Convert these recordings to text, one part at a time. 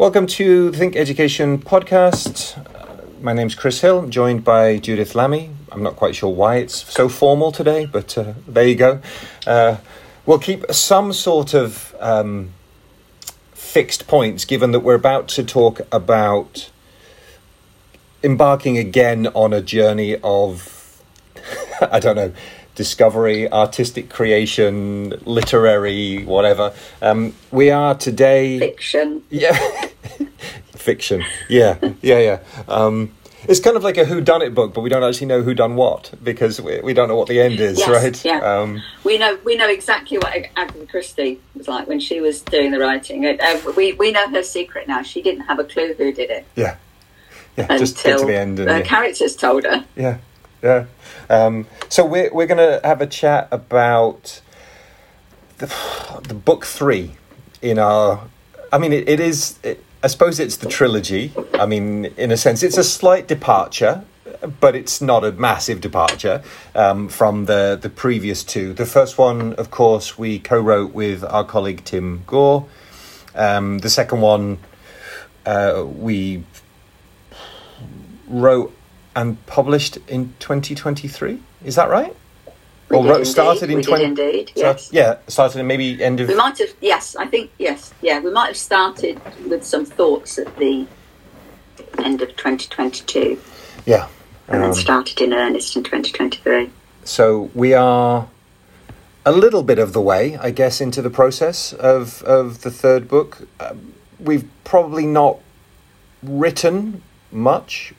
Welcome to the Think Education podcast. Uh, my name's Chris Hill, joined by Judith Lamie. I'm not quite sure why it's so formal today, but uh, there you go. Uh, we'll keep some sort of um, fixed points, given that we're about to talk about embarking again on a journey of, I don't know, discovery, artistic creation, literary, whatever. Um, we are today. Fiction. Yeah. Fiction. Yeah, yeah, yeah. Um, it's kind of like a who done it book, but we don't actually know who done what because we, we don't know what the end is, Yes, right? yeah. Um, We know we know exactly what Agatha Christie was like when she was doing the writing. Uh, uh, we we know her secret now. She didn't have a clue who did it yeah. Yeah, just get to the end and the yeah. characters told her. Yeah, yeah. Um, so we're we're gonna have a chat about the, the book three in our. I mean, it, it is. It, I suppose it's the trilogy. I mean, in a sense, it's a slight departure, but it's not a massive departure um, from the the previous two. The first one, of course, we co-wrote with our colleague Tim Gore. Um, the second one, uh, we wrote and published in 2023. Is that right? We Or did wrote, indeed, started in we did 20 indeed, yes. yeah, started in maybe end of We might have yes, I think yes, yeah. We might have started with some thoughts at the end of 2022 yeah. and then Um, started in earnest in 2023. so we are a little bit of the way, I guess, into the process of of the third book. Um, we've probably not written much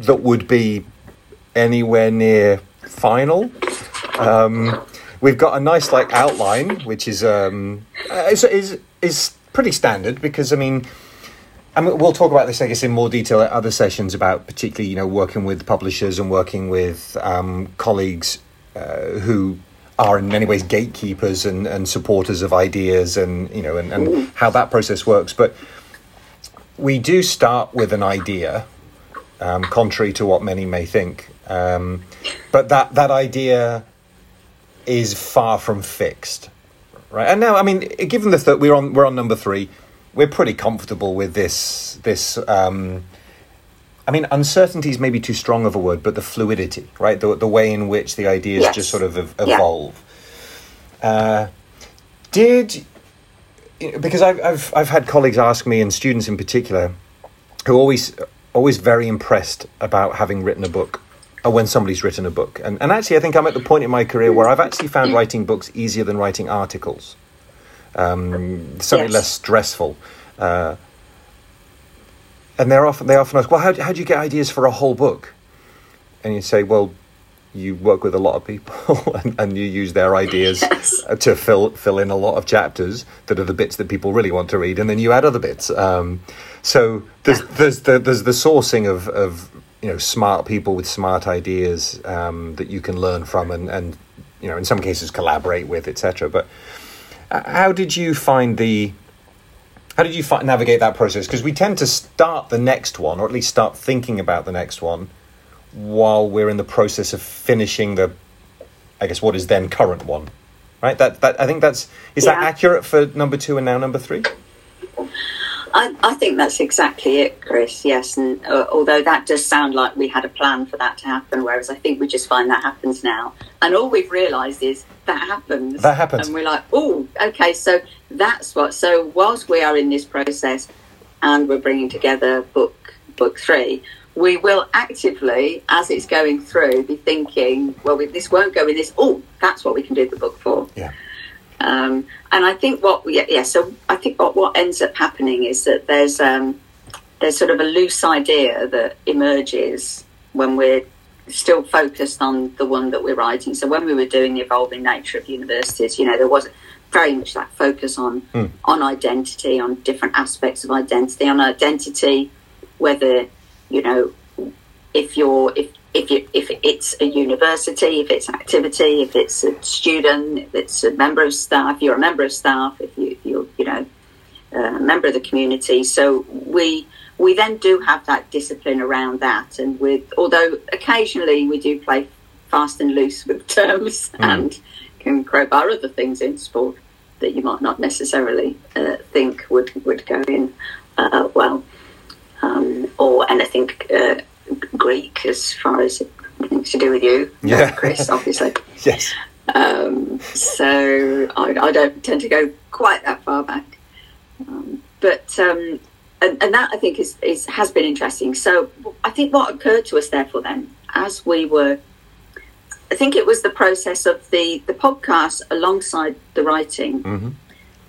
that would be anywhere near final. Um, we've got a nice like outline, which is um, uh, is, is is pretty standard because I mean. Mean, we'll talk about this, I guess, in more detail at other sessions about particularly, you know, working with publishers and working with um, colleagues uh, who are in many ways gatekeepers and, and supporters of ideas and, you know, and, and how that process works. But we do start with an idea, um, contrary to what many may think. Um, but that, that idea is far from fixed, right? And now, I mean, given the th- we're on we're on number three, we're pretty comfortable with this this. Um, I mean, uncertainty is maybe too strong of a word, but the fluidity, right? The the way in which the ideas Yes. just sort of ev- Yeah. evolve. Uh, did because I've, I've I've had colleagues ask me and students in particular who always always very impressed about having written a book or when somebody's written a book. And and actually I think I'm at the point in my career where I've actually found writing books easier than writing articles. Um, something Yes. less stressful. Uh, and they're often they often ask well how, how do you get ideas for a whole book? And you say well you work with a lot of people and, and you use their ideas Yes. to fill fill in a lot of chapters that are the bits that people really want to read, and then you add other bits. Um, so there's there's the there's the sourcing of of you know smart people with smart ideas um, that you can learn from, and and you know in some cases collaborate with, etc. But uh, how did you find the how did you fi- navigate that process? Because we tend to start the next one, or at least start thinking about the next one, while we're in the process of finishing the, I guess, what is then current one, right? That that I think that's is that accurate for number two and now number three? I, I think that's exactly it, Chris. Yes, and uh, although that does sound like we had a plan for that to happen, whereas I think we just find that happens now, and all we've realised is that happens. That happens. and we're like, oh, okay, so that's what. So whilst we are in this process, and we're bringing together book book three, we will actively, as it's going through, be thinking, well, we, this won't go in this. Oh, that's what we can do the book for. Yeah, Um, and I think what yeah, yeah so I think what, what ends up happening is that there's um, there's sort of a loose idea that emerges when we're still focused on the one that we're writing. So when we were doing the evolving nature of universities, you know, there was very much that focus on on identity, on different aspects of identity, on identity, whether you know if you're if if you if it's a university, if it's an activity, if it's a student, if it's a member of staff, if you're a member of staff, if you if you're you know a member of the community. So we we then do have that discipline around that, and with although occasionally we do play fast and loose with terms and can crowbar other things in sport that you might not necessarily uh, think would would go in uh, well, um, or anything uh, Greek as far as things to do with you, Yeah. Chris, obviously. Yes. Um, so I, I don't tend to go quite that far back, um, but um, and, and that I think is, is has been interesting. So I think what occurred to us, therefore, then as we were, I think it was the process of the the podcast alongside the writing hmm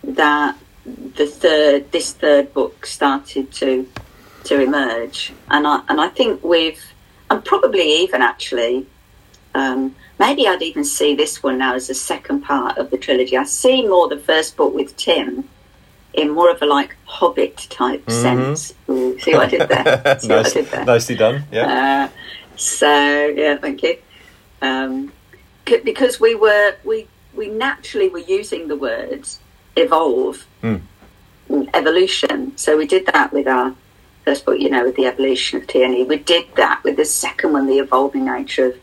that the third this third book started to to emerge, and I and I think we've and probably even actually. Um, maybe I'd even see this one now as a second part of the trilogy. I see more the first book with Tim in more of a like Hobbit type Mhm. sense. Ooh, see what I did there? See what I did there? nicely done. Yeah. Uh, so yeah, thank you. Um, c- because we were we we naturally were using the words evolve, Mm. evolution. So we did that with our first book, you know, with the evolution of TNE. We did that with the second one, the evolving nature of,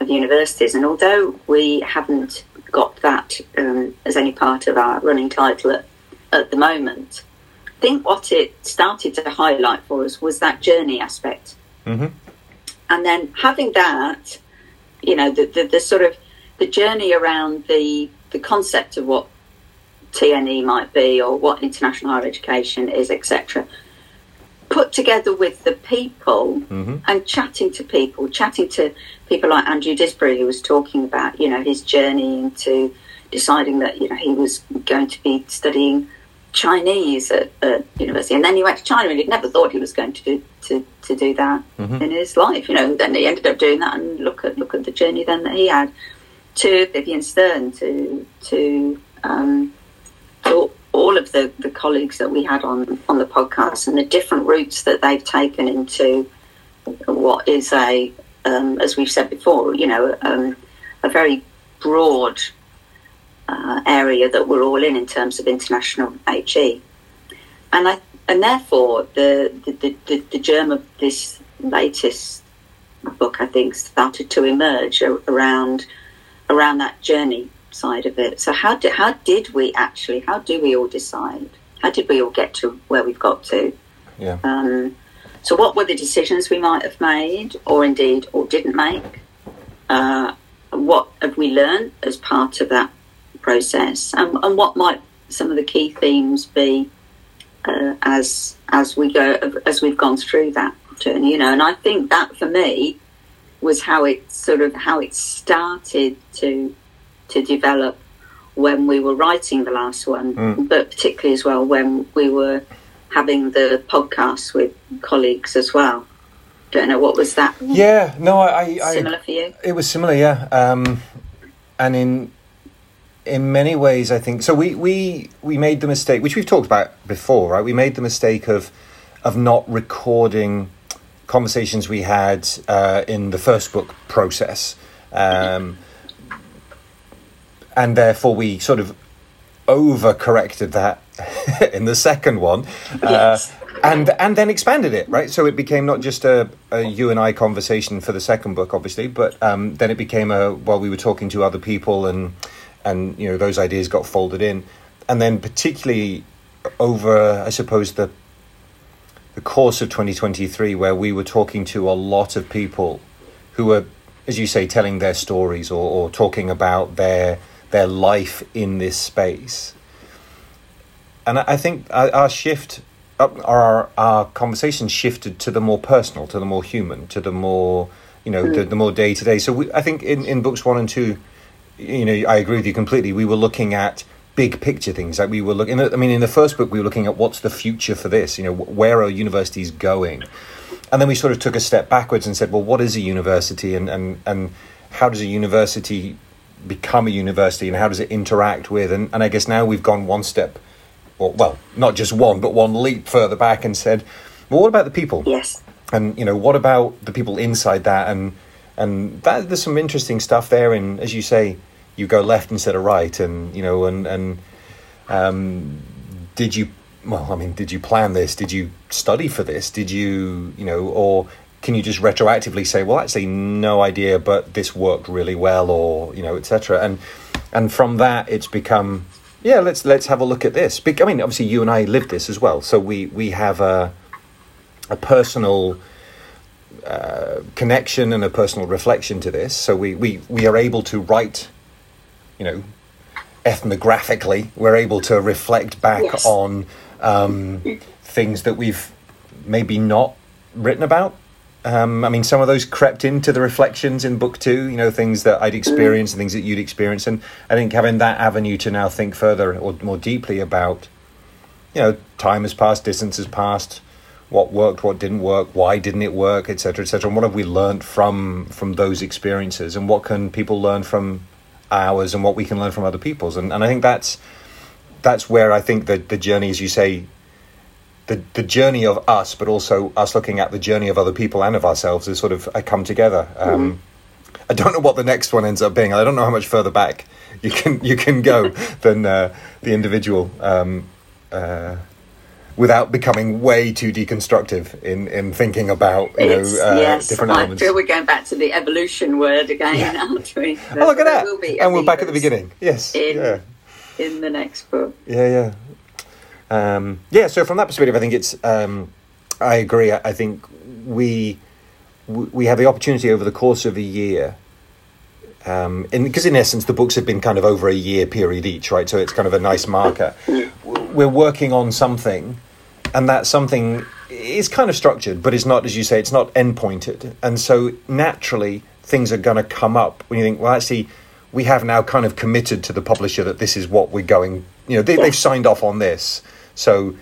of universities. And although we haven't got that um, as any part of our running title at, at the moment, I think what it started to highlight for us was that journey aspect hmm and then having that, you know, the, the, the sort of the journey around the the concept of what TNE might be or what international higher education is, etc. Put together with the people hmm and chatting to people, chatting to people like Andrew Disbury, who was talking about, you know, his journey into deciding that, you know, he was going to be studying Chinese at, at university, and then he went to China, and he'd never thought he was going to do to, to do that Mhm. in his life, you know. And then he ended up doing that, and look at look at the journey then that he had. To Vivienne Stern, to to um, to all of the, the colleagues that we had on on the podcast, and the different routes that they've taken into what is a, um, as we've said before, you know, um, a very broad uh, area that we're all in in terms of international HE, and I and therefore the the, the, the, germ of this latest book, I think, started to emerge around around that journey side of it. So how did how did we actually? How do we all decide? How did we all get to where we've got to? Yeah. Um, so, what were the decisions we might have made, or indeed, or didn't make? Uh, what have we learned as part of that process, and, and what might some of the key themes be uh, as as we go as we've gone through that journey? You know, and I think that for me was how it sort of how it started to to develop when we were writing the last one, Mm. but particularly as well when we were having the podcast with colleagues as well. Don't know what was that Yeah. No, I, I, similar for you? It was similar, yeah. Um, and in in many ways, I think so. We we we made the mistake, which we've talked about before, right? We made the mistake of of not recording conversations we had uh, in the first book process, um, and therefore we sort of overcorrected that in the second one. Uh, Yes. and and then expanded it, right? So it became not just a, a you and I conversation for the second book, obviously, but um, then it became a while we were talking to other people, and and you know those ideas got folded in, and then particularly over, I suppose the the course of 2023, where we were talking to a lot of people who were, as you say, telling their stories or, or talking about their their life in this space. And I think our, shift, our our conversation shifted to the more personal, to the more human, to the more you know, the, hmm. the more day to day. So we, I think in, in books one and two, you know, I agree with you completely. We were looking at big picture things. Like we were looking. I mean, in the first book, we were looking at what's the future for this. You know, where are universities going? And then we sort of took a step backwards and said, well, what is a university, and and and how does a university become a university, and how does it interact with? And and I guess now we've gone one step, or well, not just one, but one leap further back, and said, well, what about the people? Yes. and you know what about the people inside that and and that there's some interesting stuff there and as you say you go left instead of right and you know and and um, did you well i mean did you plan this did you study for this did you you know or can you just retroactively say well actually no idea but this worked really well or you know etc and and from that it's become yeah, let's let's have a look at this. I mean, obviously, you and I lived this as well, so we we have a a personal uh, connection and a personal reflection to this. So we, we we are able to write, you know, ethnographically. We're able to reflect back Yes. on um, things that we've maybe not written about. Um, I mean, some of those crept into the reflections in book two. You know, things that I'd experienced and things that you'd experienced, and I think having that avenue to now think further or more deeply about, you know, time has passed, distance has passed, what worked, what didn't work, why didn't it work, etc., etc. And what have we learned from from those experiences, and what can people learn from ours, and what we can learn from other people's, and and I think that's that's where I think the the journey, as you say, the the journey of us, but also us looking at the journey of other people and of ourselves, is sort of uh, come together. Um, I don't know what the next one ends up being. I don't know how much further back you can you can go than uh, the individual. Um, uh, Without becoming way too deconstructive in, in thinking about you It's, know uh, yes, different I elements. feel we're going back to the evolution word again, aren't we? Oh, look at that! And we're back at the beginning. Yes. In, yeah. in the next book. Yeah, yeah. Um, yeah, so from that perspective, I think it's. Um, I agree. I, I think we we have the opportunity over the course of a year. Um, and because in essence the books have been kind of over a year period each, right? So it's kind of a nice marker. We're working on something, and that something is kind of structured, but it's not, as you say, it's not end pointed. And so naturally, things are going to come up when you think, well, actually, we have now kind of committed to the publisher that this is what we're going. You know, they, they've signed off on this, so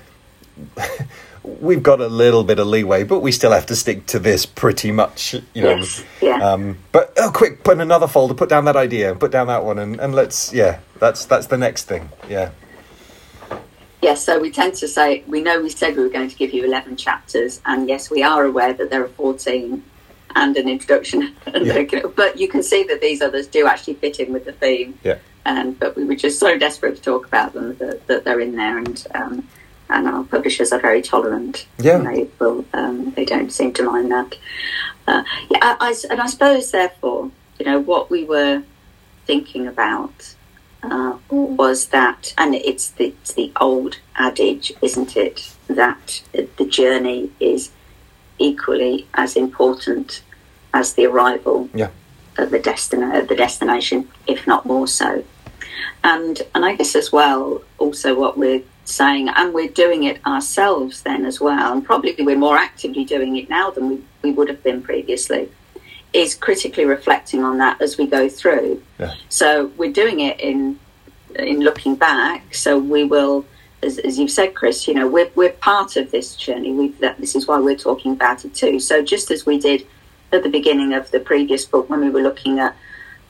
we've got a little bit of leeway, but we still have to stick to this pretty much. You know, Yes, yeah. um, but oh, quick, put in another folder, put down that idea, put down that one, and, and let's yeah, that's that's the next thing. Yeah, Yes, so we tend to say, we know we said we were going to give you 11 chapters, and yes, we are aware that there are 14 and an introduction. Yeah. But you can see that these others do actually fit in with the theme. yeah, Um, but we were just so desperate to talk about them that, that they're in there, and um, and our publishers are very tolerant. Yeah. They will. Um, they don't seem to mind that. Uh, yeah, I, I and I suppose therefore, you know, what we were thinking about uh, was that, and it's the, it's the old adage, isn't it, that the journey is equally as important as the arrival yeah, at the destin- at the destination, if not more so. And and I guess as well, also what we're saying, and we're doing it ourselves then as well, and probably we're more actively doing it now than we, we would have been previously, is critically reflecting on that as we go through. Yeah. So we're doing it in in looking back. So we will, as, as you've said, Chris, you know, we're we're part of this journey. We that this is why we're talking about it too. So just as we did at the beginning of the previous book when we were looking at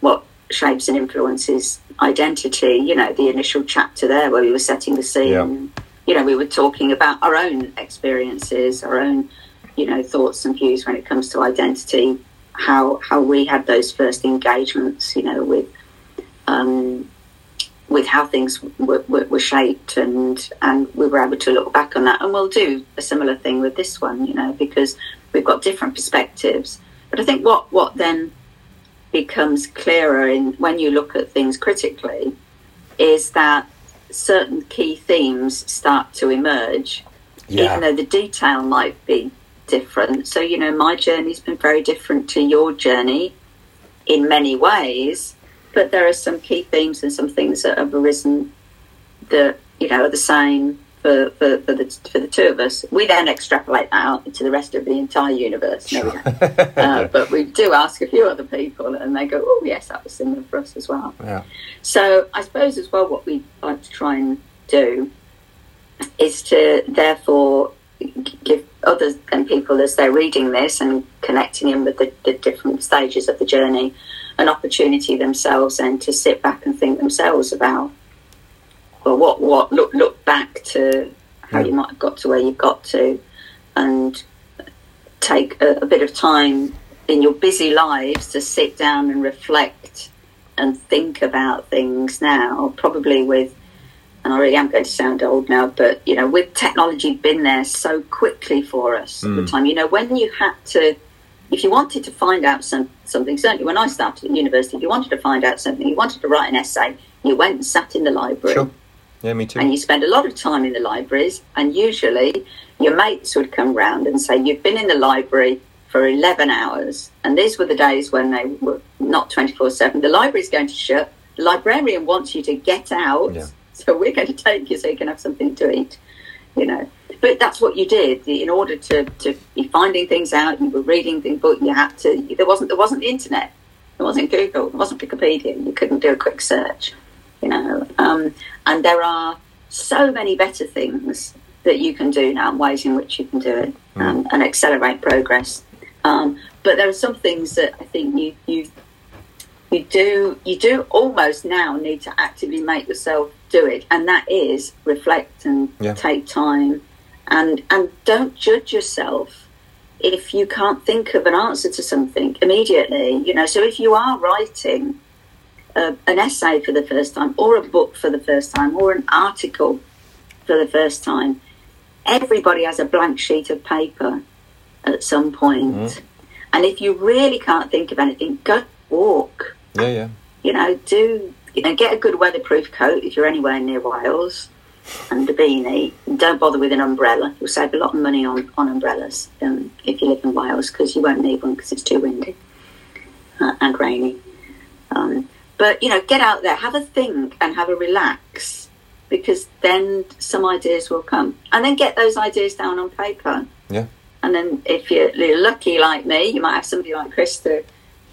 what shapes and influences identity, you know, the initial chapter there where we were setting the scene. Yeah. You know, we were talking about our own experiences, our own, you know, thoughts and views when it comes to identity, how how we had those first engagements, you know, with um, with how things were, were, were shaped, and and we were able to look back on that, and we'll do a similar thing with this one, you know, because we've got different perspectives. But I think what what then becomes clearer in when you look at things critically is that certain key themes start to emerge even though the detail might be different. So, you know, my journey's been very different to your journey in many ways, but there are some key themes and some things that have arisen that, you know, are the same for, for, for, the, for the two of us. We then extrapolate that out into the rest of the entire universe. No, uh, but we do ask a few other people, and they go, oh, yes, that was similar for us as well. yeah, So I suppose as well, what we like to try and do is to therefore give others and people as they're reading this and connecting in with the, the different stages of the journey an opportunity themselves and to sit back and think themselves about well what what look look back to how Yeah. you might have got to where you've got to and take a, a bit of time in your busy lives to sit down and reflect and think about things now, probably with, and I really am going to sound old now, but you know, with technology been there so quickly for us at the mm. time, you know, when you had to, if you wanted to find out some, something, certainly when I started at university, if you wanted to find out something, you wanted to write an essay, you went and sat in the library. Sure. Yeah, me too. And you spend a lot of time in the libraries, and usually your mates would come round and say, You've been in the library for 11 hours. And these were the days when they were not 24 7. The library's going to shut. The librarian wants you to get out. Yeah. So we're going to take you so you can have something to eat, you know. But that's what you did in order to, to be finding things out. You were reading things, but you had to. There wasn't there wasn't the internet. There wasn't Google. There wasn't Wikipedia. You couldn't do a quick search, you know. Um, and there are so many better things that you can do now, ways in which you can do it um, and accelerate progress. Um, but there are some things that I think you you you do you do almost now need to actively make yourself do it, and that is reflect and Yeah. take time, and and don't judge yourself if you can't think of an answer to something immediately. You know, so if you are writing a, an essay for the first time, or a book for the first time, or an article for the first time, everybody has a blank sheet of paper at some point. And if you really can't think of anything, go walk. Yeah, yeah. You know, do you know, get a good weatherproof coat if you're anywhere near Wales, and a beanie. Don't bother with an umbrella. You'll save a lot of money on on umbrellas um, if you live in Wales because you won't need one because it's too windy uh, and rainy. Um, but you know, get out there, have a think, and have a relax because then some ideas will come, and then get those ideas down on paper. Yeah. And then if you're, lucky like me, you might have somebody like Chris to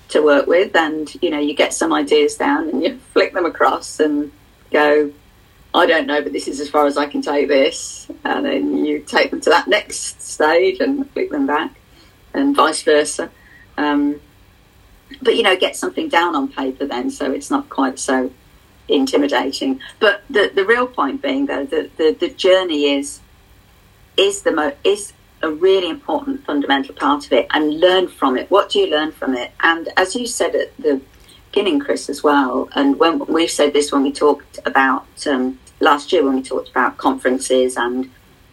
to work with, and you know, you get some ideas down and you flick them across and go. I don't know, but this is as far as I can take this. And then you take them to that next stage and flick them back, and vice versa. Um, but you know, get something down on paper then, so it's not quite so intimidating. But the the real point being, though, that the, the journey is is the mo- is a really important fundamental part of it, and learn from it. What do you learn from it? And as you said at the beginning, Chris, as well, and when we've said this when we talked about um, last year when we talked about conferences and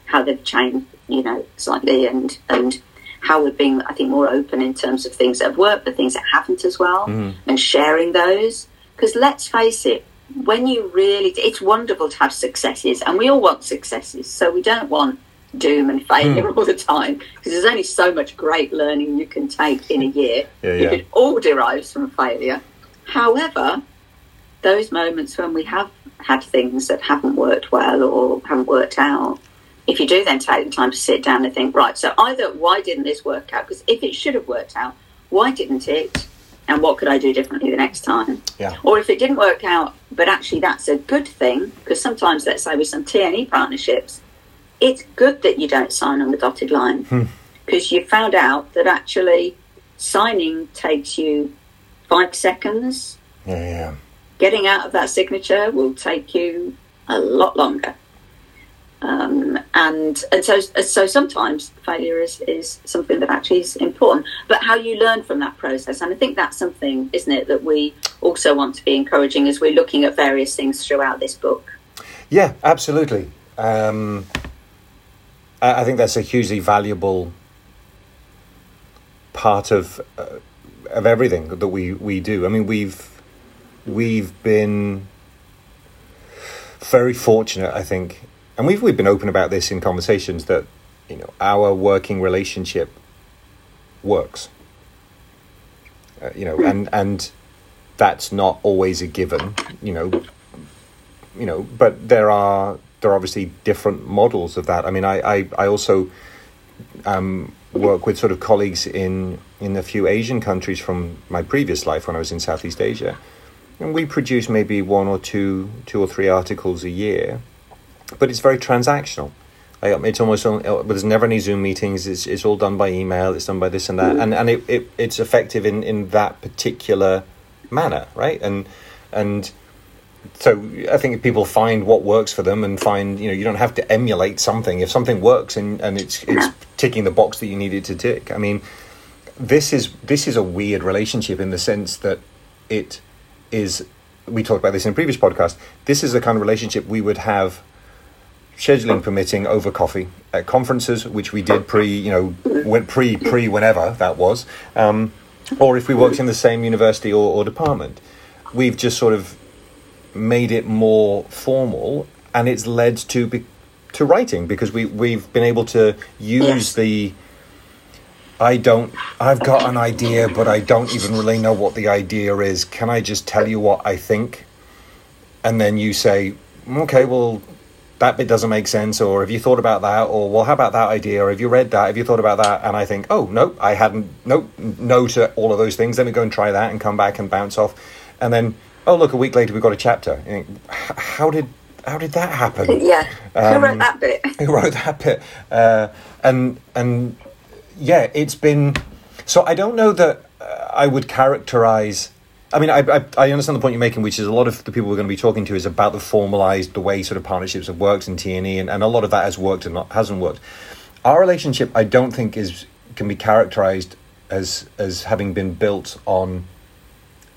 how they've changed, you know, slightly, and and how we're being, I think, more open in terms of things that have worked, but things that haven't as well, mm-hmm. and sharing those. Because let's face it, when you really, it's wonderful to have successes, and we all want successes, so we don't want doom and failure hmm. all the time because there's only so much great learning you can take in a year. Yeah, yeah. It all derives from failure. However, those moments when we have had things that haven't worked well or haven't worked out, if you do then take the time to sit down and think, right, so either why didn't this work out? Because if it should have worked out, why didn't it? And what could I do differently the next time? Yeah. Or if it didn't work out, but actually that's a good thing, because sometimes, let's say with some TNE partnerships, it's good that you don't sign on the dotted line hmm. because you found out that actually signing takes you five seconds. Yeah, yeah. Getting out of that signature will take you a lot longer. Um, and and so so sometimes failure is, is something that actually is important. But how you learn from that process, and I think that's something, isn't it, that we also want to be encouraging as we're looking at various things throughout this book. Yeah, absolutely. Um, I, I think that's a hugely valuable part of uh, of everything that we, we do. I mean, we've we've been very fortunate, I think, and we've we've been open about this in conversations that you know our working relationship works. Uh, you know, and and that's not always a given. You know, you know, but there are there are obviously different models of that. I mean, I I, I also um, work with sort of colleagues in in a few Asian countries from my previous life when I was in Southeast Asia, and we produce maybe one or two two or three articles a year, but it's very transactional. Like, it's almost on, uh, there's never any Zoom meetings. It's it's all done by email. It's done by this and that, and and it, it it's effective in in that particular manner, right? And and so I think people find what works for them and find you know you don't have to emulate something if something works and, and it's it's ticking the box that you need it to tick. I mean, this is this is a weird relationship in the sense that it is. We talked about this in a previous podcast. This is the kind of relationship we would have scheduling permitting over coffee at conferences, which we did pre you know went pre pre whenever that was, um, or if we worked in the same university or, or department. We've just sort of made it more formal and it's led to be, to writing because we we've been able to use Yes. the. I don't. I've got an idea, but I don't even really know what the idea is. Can I just tell you what I think? And then you say, okay, well, that bit doesn't make sense, or have you thought about that, or well, how about that idea, or have you read that, have you thought about that? And I think, oh, nope, I hadn't, nope, no to all of those things. Let me go and try that and come back and bounce off. And then, oh, look, a week later we've got a chapter. You think, how did how did that happen? Yeah. Who Um, wrote that bit? who wrote that bit. Uh, and and yeah, it's been. So I don't know that uh, I would characterize. I mean, I, I I understand the point you're making, which is a lot of the people we're going to be talking to is about the formalized, the way sort of partnerships have worked in T and E, and a lot of that has worked and not, hasn't worked. Our relationship, I don't think, is can be characterized as as having been built on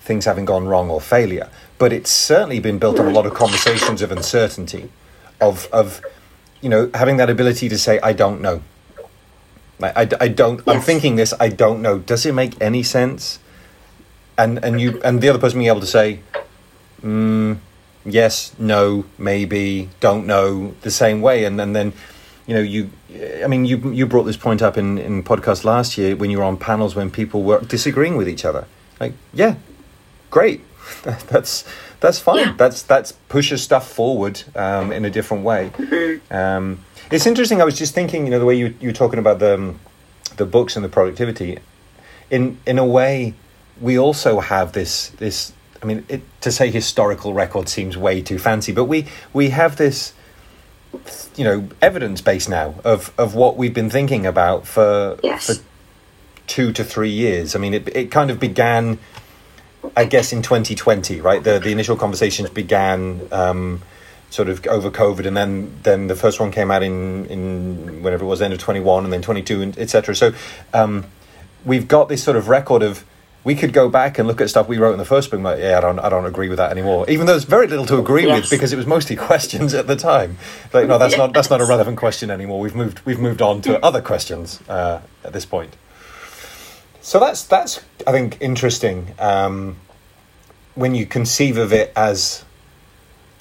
things having gone wrong or failure, but it's certainly been built on a lot of conversations of uncertainty, of of you know having that ability to say I don't know. Like, I, I don't. I'm thinking this. I don't know. Does it make any sense? And and you and the other person being able to say, mm, yes, no, maybe, don't know, the same way, and, and then you know you. I mean, you you brought this point up in in podcast last year when you were on panels when people were disagreeing with each other. Like, yeah, great. that's that's fine. Yeah. That's that's pushes stuff forward um, in a different way. Um, it's interesting. I was just thinking, you know, the way you you were talking about the um, the books and the productivity. In in a way, we also have this this. I mean, it, to say historical record seems way too fancy, but we we have this you know evidence base now of of what we've been thinking about for Yes. for two to three years. I mean, it it kind of began, I guess, in 2020, right? The the initial conversations began um, sort of over COVID, and then then the first one came out in in whenever it was, end of 21, and then 22, and etc. So um, we've got this sort of record of. We could go back and look at stuff we wrote in the first book. Like, yeah, I don't, I don't agree with that anymore. Even though there's very little to agree with because it was mostly questions at the time. Like, no, that's not that's not a relevant question anymore. We've moved we've moved on to other questions uh, at this point. So that's that's I think interesting um, when you conceive of it as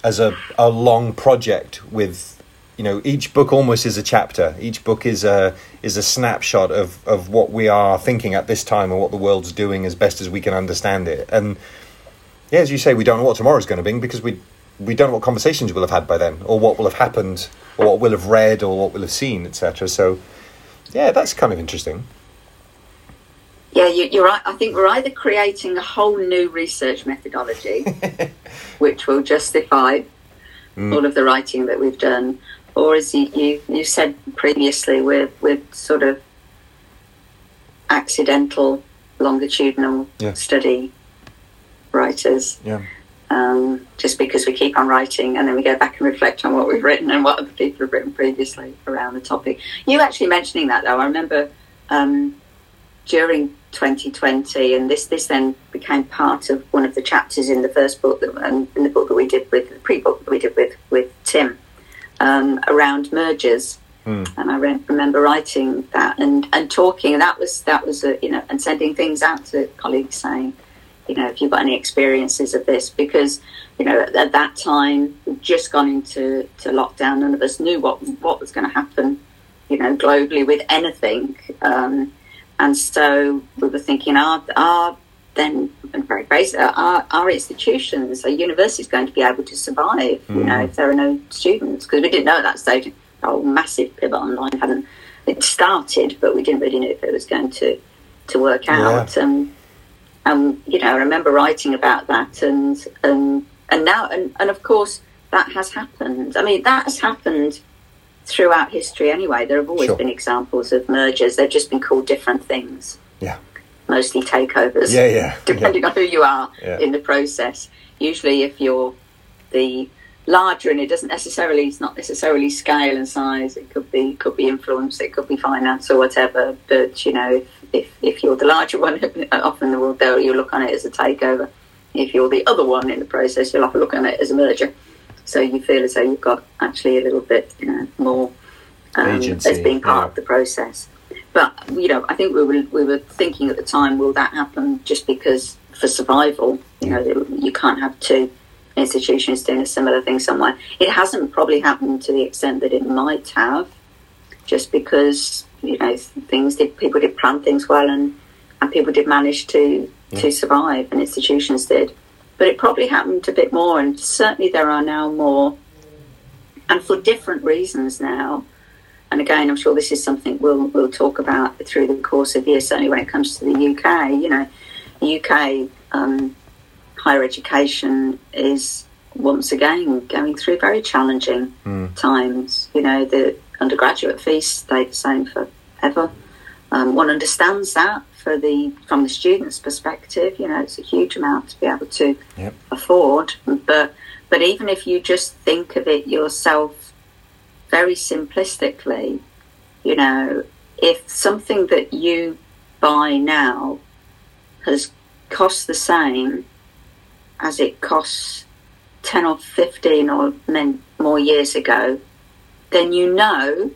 as a, a long project with you know each book almost is a chapter. Each book is a is a snapshot of of what we are thinking at this time and what the world's doing as best as we can understand it. And yeah, as you say, we don't know what tomorrow's going to bring because we we don't know what conversations we'll have had by then, or what will have happened, or what we'll have read, or what we'll have seen, etc. So yeah, that's kind of interesting. Yeah, you, you're right. I think we're either creating a whole new research methodology, which will justify mm. all of the writing that we've done, or as you, you, you said previously, we're, we're sort of accidental longitudinal Yeah. study writers. Yeah. um, just because we keep on writing and then we go back and reflect on what we've written and what other people have written previously around the topic. You actually mentioning that though, I remember um, during 2020, and this this then became part of one of the chapters in the first book that, and in the book that we did with the pre-book that we did with with Tim um, around mergers. And I re- remember writing that and, and talking, and that was that was a, you know, and sending things out to colleagues saying, you know, if you've got any experiences of this, because you know at, at that time we'd just gone into to lockdown, none of us knew what what was going to happen, you know, globally with anything, um, and so we were thinking, are are then and very basic, are our institutions, our universities going to be able to survive? You know, if there are no students, because we didn't know at that stage. Oh, massive pivot online hadn't it started, but we didn't really know if it was going to to work out. Um, and you know, I remember writing about that, and and and now, and, and of course, that has happened. I mean, that has happened throughout history anyway. There have always Sure. been examples of mergers. They've just been called different things, Yeah. Mostly takeovers. Yeah, yeah. depending on who you are Yeah. in the process. Usually, if you're the larger, and it doesn't necessarily, it's not necessarily scale and size. It could be, could be influence, it could be finance or whatever. But you know, if if, if you're the larger one, often will they'll- you'll look on it as a takeover. If you're the other one in the process, you'll often look on it as a merger. So you feel as though you've got actually a little bit you know, more um, Agency, as being part yeah. of the process. But you know, I think we were we were thinking at the time, will that happen just because for survival? You know, you can't have two institutions doing a similar thing somewhere. It hasn't probably happened to the extent that it might have, just because you know things did people did plan things well and and people did manage to yeah. to survive and institutions did. But it probably happened a bit more, and certainly there are now more, and for different reasons now. And again, I'm sure this is something we'll we'll talk about through the course of the year. Certainly, when it comes to the UK, you know, the UK um, higher education is once again going through very challenging mm. times. You know, the undergraduate fees stay the same forever. Um, one understands that for the from the student's perspective. You know, it's a huge amount to be able to yep. afford. But but even if you just think of it yourself very simplistically, you know, if something that you buy now has cost the same as it costs 10 or 15 or more years ago, then you know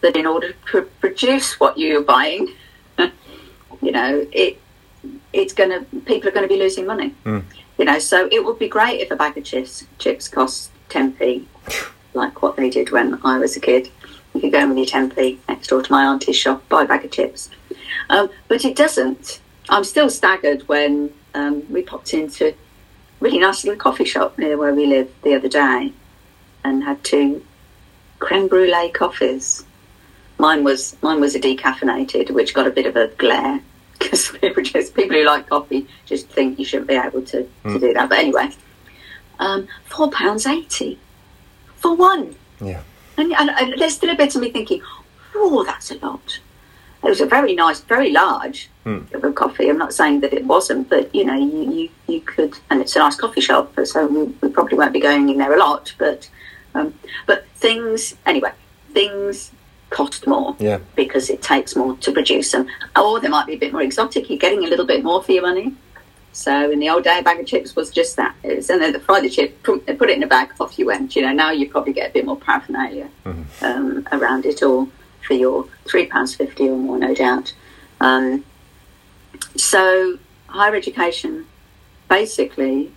that in order to produce what you're buying, you know, it it's going to people are going to be losing money. Mm. You know, so it would be great if a bag of chips chips cost 10p, like what they did when I was a kid. You could go in with your 10p next door to my auntie's shop, buy a bag of chips. Um, but it doesn't. I'm still staggered when um, we popped into a really nice little coffee shop near where we live the other day and had two creme brulee coffees. Mine was mine was a decaffeinated, which got a bit of a glare because people who like coffee just think you shouldn't be able to, mm. to do that. But anyway, um, four pounds eighty for one. Yeah, and, and, and there's still a bit of me thinking, oh, that's a lot. It was a very nice, very large mm. cup of coffee. I'm not saying that it wasn't, but you know, you, you, you could, and it's a nice coffee shop, so we, we probably won't be going in there a lot. But um, but things anyway, things cost more yeah. because it takes more to produce them, or they might be a bit more exotic. You're getting a little bit more for your money. So in the old day, a bag of chips was just that. It was, and then the fry the chip, put, it in a bag, off you went. You know, now you probably get a bit more paraphernalia mm-hmm. um, around it all for your three pounds fifty or more, no doubt. Um, so higher education basically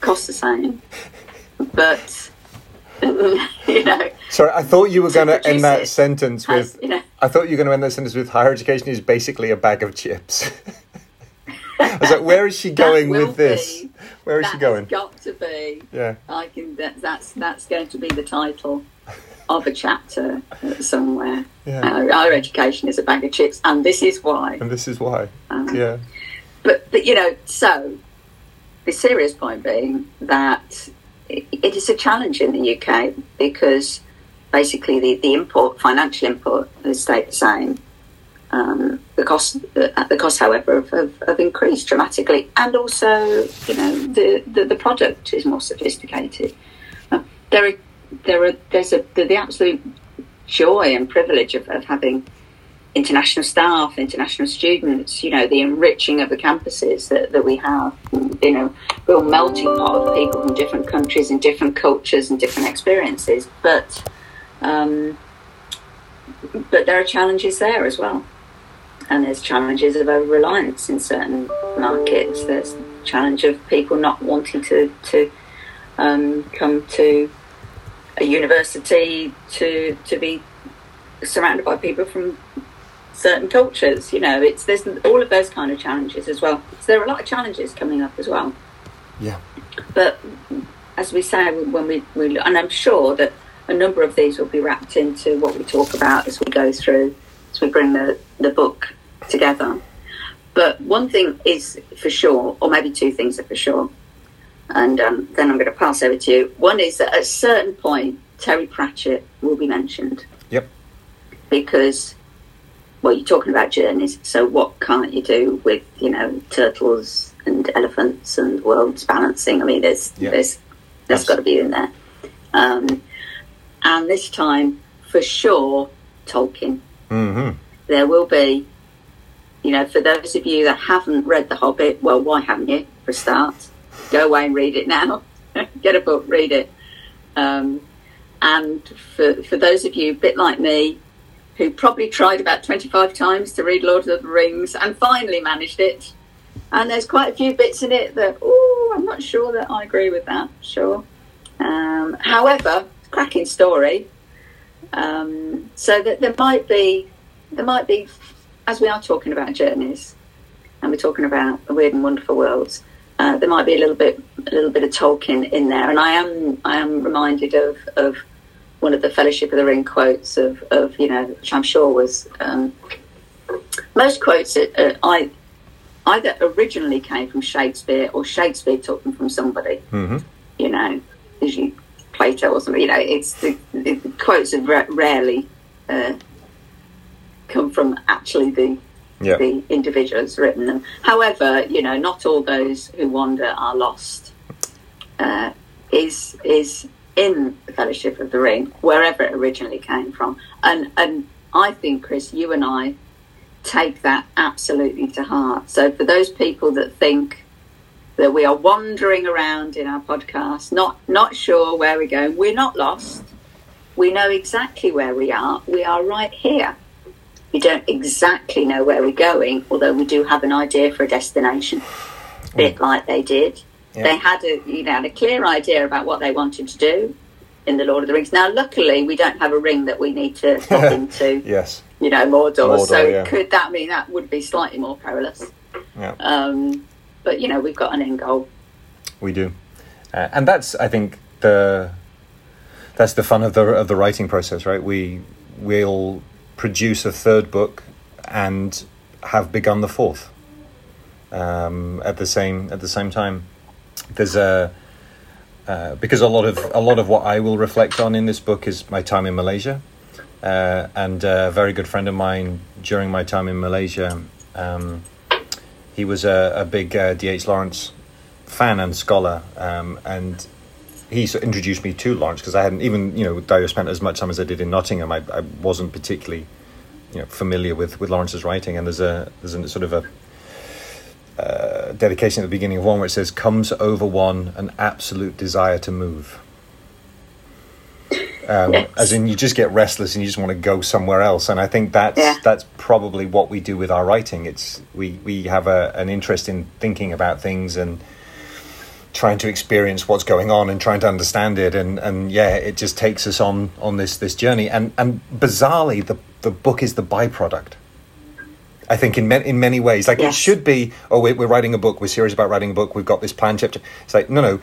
costs the same, but you know. Sorry, I thought you were going to end that sentence with. you know, I thought you were going to end that sentence with higher education is basically a bag of chips. I was like, where is she going with this? Be. Where is that she going? got to be. Yeah. I can. That, that's that's going to be the title of a chapter somewhere. Yeah. Uh, our education is a bag of chips, and this is why. And this is why. Um, yeah. But but you know, so the serious point being that it, it is a challenge in the UK because basically the, the import financial import has stayed the same. Um, the cost, the, the costs, however, have, have, have, increased dramatically, and also, you know, the, the, the product is more sophisticated. Uh, there are there are there's a the, the absolute joy and privilege of, of, having international staff, international students. You know, the enriching of the campuses that, that we have. You know, real melting pot of people from different countries and different cultures and different experiences. But um, but there are challenges there as well. And there's challenges of over reliance in certain markets. There's challenge of people not wanting to to um, come to a university to to be surrounded by people from certain cultures. You know, it's there's all of those kind of challenges as well. So there are a lot of challenges coming up as well. Yeah. But as we say when we, we and I'm sure that a number of these will be wrapped into what we talk about as we go through as we bring the, the book together. But one thing is for sure, or maybe two things are for sure and um, then I'm going to pass over to you. One is that at a certain point, Terry Pratchett will be mentioned. Yep. Because, well, you're talking about journeys, so what can't you do with, you know, turtles and elephants and worlds balancing? I mean, there's, yep. there's, there's got to be in there. Um, and this time, for sure, Tolkien. Mm-hmm. There will be, you know, for those of you that haven't read The Hobbit, well, why haven't you, for a start? go away and read it now. Get a book, read it. Um, and for, for those of you, a bit like me, who probably tried about 25 times to read Lord of the Rings and finally managed it, and there's quite a few bits in it that, oh. I'm not sure that I agree with that. Sure. Um, however, cracking story. Um, so that there might be, there might be, as we are talking about journeys, and we're talking about weird and wonderful worlds. Uh, there might be a little bit, a little bit of Tolkien in there, and I am, I am reminded of of one of the Fellowship of the Ring quotes of, of you know, which I'm sure was um, most quotes. Uh, I either originally came from Shakespeare or Shakespeare took them from somebody. Mm-hmm. You know, you Plato or something. You know, it's the, the quotes are ra- rarely uh, come from actually the Yeah. the individuals written them. However, you know, not all those who wander are lost. Uh, is is in the Fellowship of the Ring, wherever it originally came from, and and I think Chris, you and I take that absolutely to heart. So for those people that think that we are wandering around in our podcast, not not sure where we're going, we're not lost. We know exactly where we are. We are right here. We don't exactly know where we're going, although we do have an idea for a destination, a bit like they did. Yeah. They had a you know had a clear idea about what they wanted to do in the Lord of the Rings. Now, luckily, we don't have a ring that we need to hop into Yes. you know, Mordor. Mordor, so yeah. could that mean that would be slightly more perilous? Yeah. Um, but you know, we've got an end goal. We do, uh, and that's I think the that's the fun of the of the writing process, right? We will produce a third book and have begun the fourth um, at the same at the same time. There's a uh, because a lot of a lot of what I will reflect on in this book is my time in Malaysia, uh, and a very good friend of mine during my time in Malaysia. Um, he was a, a big uh, D.H. Lawrence fan and scholar, um, and he sort of introduced me to Lawrence because I hadn't even you know I spent as much time as I did in Nottingham, I, I wasn't particularly you know familiar with, with Lawrence's writing, and there's a there's a sort of a uh, dedication at the beginning of one where it says comes over one an absolute desire to move. Um, Yes. As in, you just get restless and you just want to go somewhere else. And I think that's Yeah. that's probably what we do with our writing. It's we we have a, an interest in thinking about things and trying to experience what's going on and trying to understand it. And, and yeah, it just takes us on on this this journey. And and bizarrely, the the book is the byproduct. I think in many, in many ways, like it should be. Oh, we're, we're writing a book. We're serious about writing a book. We've got this plan chapter. It's like no, no.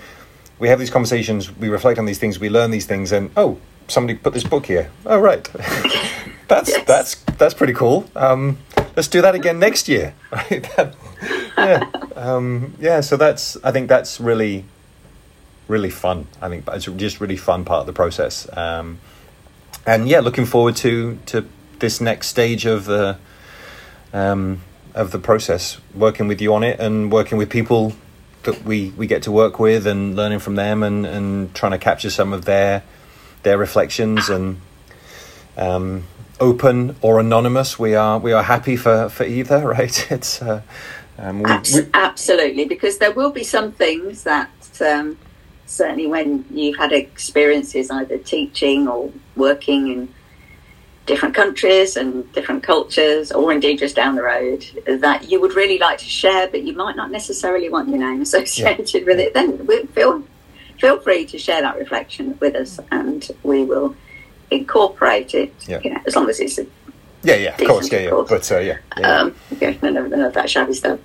We have these conversations. We reflect on these things. We learn these things. And oh, somebody put this book here. Oh, right. that's Yes. that's that's pretty cool. Um, let's do that again next year. Right? That- yeah, um, yeah. So that's. I think that's really, really fun. I think it's just really fun part of the process. Um, and yeah, looking forward to to this next stage of the um, of the process, working with you on it and working with people that we, we get to work with and learning from them and, and trying to capture some of their their reflections and um, open or anonymous. We are we are happy for, for either, right? It's uh, um, we, Abs- we, absolutely, because there will be some things that um, certainly when you've had experiences either teaching or working in different countries and different cultures, or indeed just down the road, that you would really like to share, but you might not necessarily want your name associated with it. Then feel feel free to share that reflection with us, and we will incorporate it. Yeah. You know, as long as it's a yeah, yeah, of course, yeah, yeah. course. But uh, yeah, yeah. um, of, none of that shabby stuff.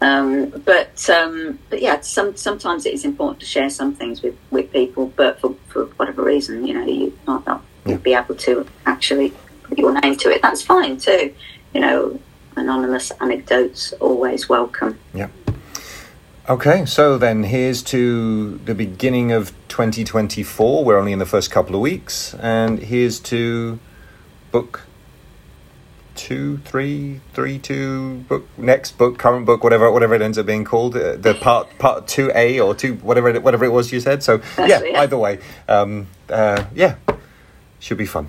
Um, but um, but yeah, some sometimes it is important to share some things with, with people, but for, for whatever reason, you know, you might not Yeah. be able to actually put your name to it. That's fine too. You know, anonymous anecdotes always welcome. Yeah. Okay, so then here's to the beginning of 2024. We're only in the first couple of weeks, and here's to book two, three, three, two, book next book, current book, whatever, whatever it ends up being called, uh, the part part two A or two, whatever, it, whatever it was you said. So yeah, it. either way, um, uh, yeah, should be fun.